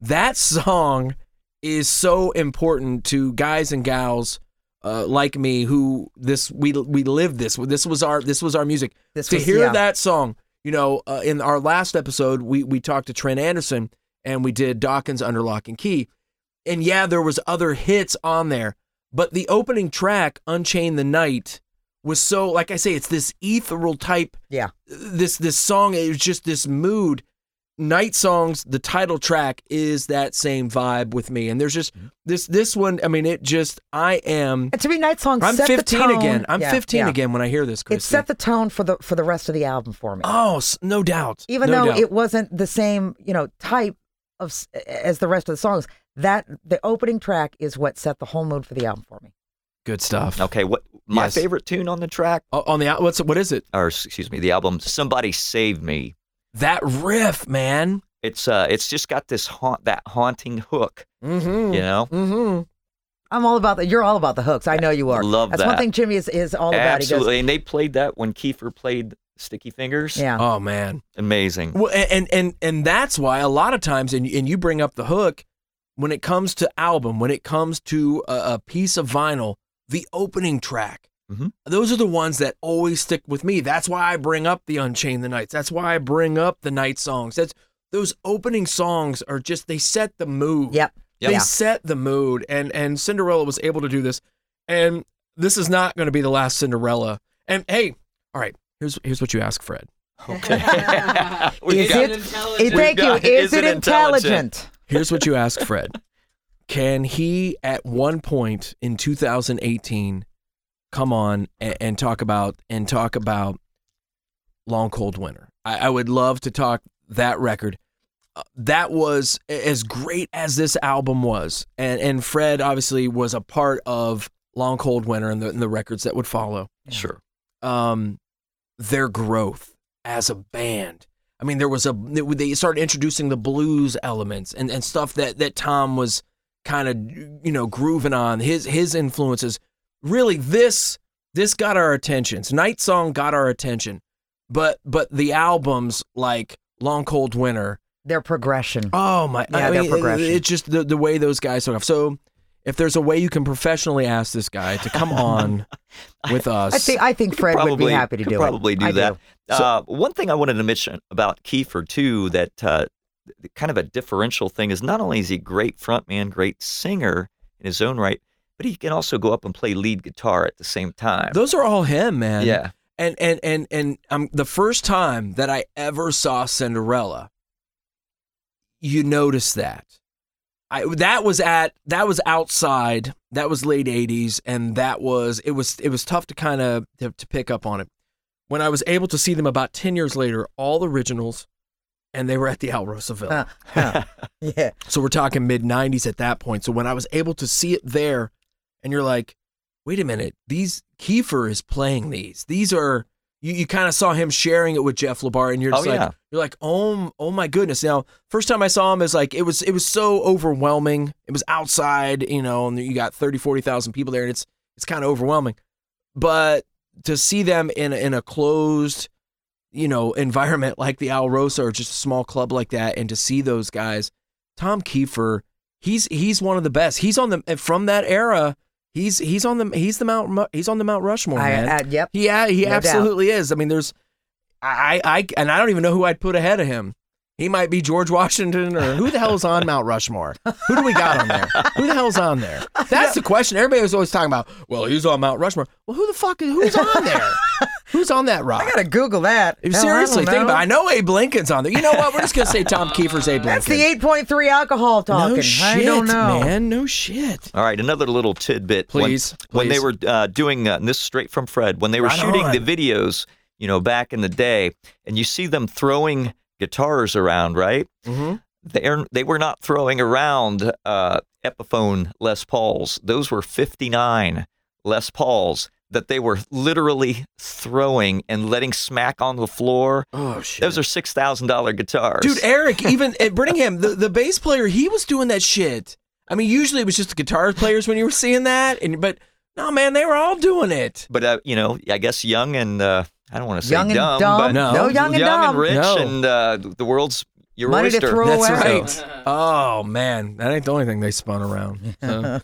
That song is so important to guys and gals uh, like me who this we we lived this. This was our this was our music. This to was- hear yeah. that song, you know, uh, in our last episode, we we talked to Trent Anderson and we did Dokkens Under Lock and Key, and yeah, there was other hits on there, but the opening track, Unchain the Night, was so like I say, it's this ethereal type. yeah. This this song it was just this mood. Night songs, the title track is that same vibe with me, and there's just Mm-hmm. this this one. I mean, it just I am. And to me, Night Songs I'm set 15 the tone. again. I'm Yeah, 15 yeah. again when I hear this. It set the tone for the for the rest of the album for me. Oh, no doubt. Even No though doubt. it wasn't the same, you know, type of as the rest of the songs, that the opening track is what set the whole mood for the album for me. good stuff. Okay, what my Yes. favorite tune on the track, O- on the al- what's what is it? or excuse me, the album "Somebody Save Me." That riff, man. It's uh, it's just got this haunt, that haunting hook, Mm-hmm. you know. Mm-hmm. I'm all about that. You're all about the hooks. I know you are. Love That's one thing Jimmy is, is all about. Absolutely, and they played that when Kiefer played Sticky Fingers. Yeah. Oh man. amazing. Well, and and and that's why a lot of times, and and you bring up the hook when it comes to album, when it comes to a, a piece of vinyl, the opening track. Mhm. Those are the ones that always stick with me. That's why I bring up the Unchained the Knights. That's why I bring up the Night songs. That's those opening songs are just they set the mood. Yep. They Yeah. set the mood, and and Cinderella was able to do this. And this is not going to be the last Cinderella. And hey, all right, here's here's what you ask, Fred. Okay. We Is got- it? intelligent? Eh, Thank you. Is, is it it intelligent? intelligent? Here's what you ask, Fred. Can he, at one point in 2018, come on and, and talk about and talk about Long Cold Winter? I, I would love to talk that record. Uh, that was as great as this album was, and and Fred obviously was a part of Long Cold Winter and the, and the records that would follow Sure. um, their growth as a band. I mean, there was a they started introducing the blues elements and, and stuff that that Tom was kind of you know grooving on his his influences. Really, this this got our attentions. Night Song got our attention, but but the albums like Long Cold Winter. Their progression. Oh my! Yeah, I their progression. it- It's just the the way those guys took off. So. If there's a way you can professionally ask this guy to come on with us, I think I think Could Fred would be probably- happy to could do it. probably do I that. uh, one thing I wanted to mention about Kiefer too, that uh, kind of a differential thing is not only is he a great frontman, great singer in his own right, but he can also go up and play lead guitar at the same time. those are all him, man. yeah, And and and and um, the first time that I ever saw Cinderella, you notice that. I that was at that was outside. That was late '80s, and that was it was it was tough to kind of to, to pick up on it. When I was able to see them about ten years later, all originals, and they were at the Alrosa Villa. Huh, huh. yeah. So we're talking mid 90s at that point. So when I was able to see it there, and you're like, wait a minute, these Kiefer is playing these. These are you, you kind of saw him sharing it with Jeff LaBar, and you're just Oh, like, yeah. you're like, oh, oh my goodness. Now, first time I saw him is like, it was, it was so overwhelming. It was outside, you know, and you got 30, 40,000 people there, and it's, it's kind of overwhelming. But to see them in, a- in a closed, you know, environment like the Al Rosa or just a small club like that, and to see those guys, Tom Kiefer, he's he's one of the best. He's on the from that era. He's he's on the he's the Mount he's on the Mount Rushmore, I, man. uh, yep. he he No doubt. absolutely is. I mean, there's I I and I don't even know who I'd put ahead of him. He might be George Washington or who the hell's on Mount Rushmore? Who do we got on there? Who the hell's on there? That's the question. Everybody was always talking about. Well, he's on Mount Rushmore. Well, who the fuck? Is who's on there? who's on that rock? I gotta Google that. Hell, Seriously, think about. it. I know Abe Lincoln's on there. You know what? We're just gonna say Tom Kiefer's Abe Lincoln. That's the 8.3 alcohol talking. No shit, I don't know. man. No shit. All right, another little tidbit. When- Please, When, they were uh, doing, uh, and this straight from Fred, when they were Right shooting on. the videos, you know, back in the day, and you see them throwing guitars around, right? Mm-hmm. They're, they were not throwing around uh, Epiphone Les Pauls. Those were 59 Les Pauls that they were literally throwing and letting smack on the floor. Oh shit. Those are $6,000 guitars. Dude, Eric, even at Brittingham, the, the bass player, he was doing that shit. I mean, usually it was just the guitar players when you were seeing that, and but no, man, they were all doing it. but, uh, you know, I guess young and, uh, I don't want to say Young and dumb, dumb. but No. No, young and dumb. rich No. and uh, the world's your Money to throw That's away. right. Oh man, that ain't the only thing they spun around. So,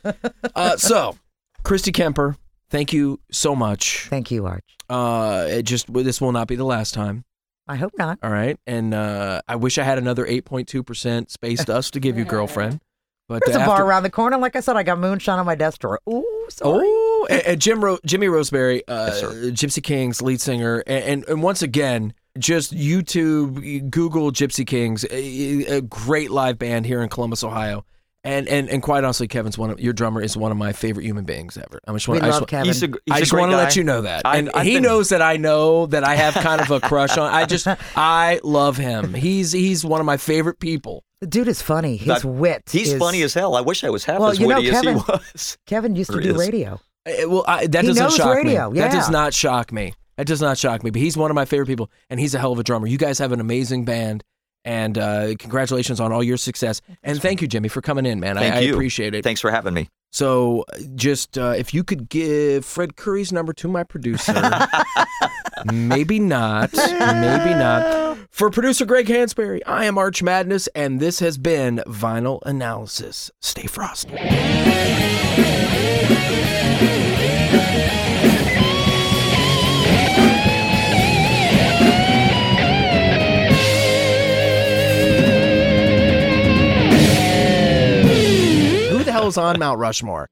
uh, so Christy Kemper, thank you so much. Thank you, Arch. Uh, it just this will not be the last time. I hope not. All right, and uh, I wish I had another eight point two percent space dust to give you, girlfriend. But There's uh, a bar around the corner. Like I said, I got moonshine on my desk drawer. Ooh, sorry. Oh, and, and Jim Ro- Jimmy Roseberry, uh, Yes. Gypsy Kings lead singer, and, and and once again, just YouTube, Google Gypsy Kings, a, a great live band here in Columbus, Ohio. And, and and quite honestly, Kevin's one of your drummer is one of my favorite human beings ever. I just we want, I just want- Kevin. He's a, he's I a just want to let you know that, I- and I've he been- knows that I know that I have kind of a crush on. I just I love him. He's he's one of my favorite people. the dude is funny. His That- wit. He's is- funny as hell. I wish I was half Well, as you know, witty as Kevin- he was. Kevin used to do is. radio. Uh, Well, I, that He doesn't knows shock radio, me. That does not shock me. That does not shock me. But he's one of my favorite people, and he's a hell of a drummer. You guys have an amazing band, and uh, congratulations on all your success. And thank you, Jimmy, for coming in, man. Thank I, I you. appreciate it. Thanks for having me. So, uh, just uh, if you could give Fred Coury's number to my producer, maybe not, maybe not. For producer Greg Hansberry, I am Arch Madness, and this has been Vinyl Analysis. Stay frosty. On Mount Rushmore?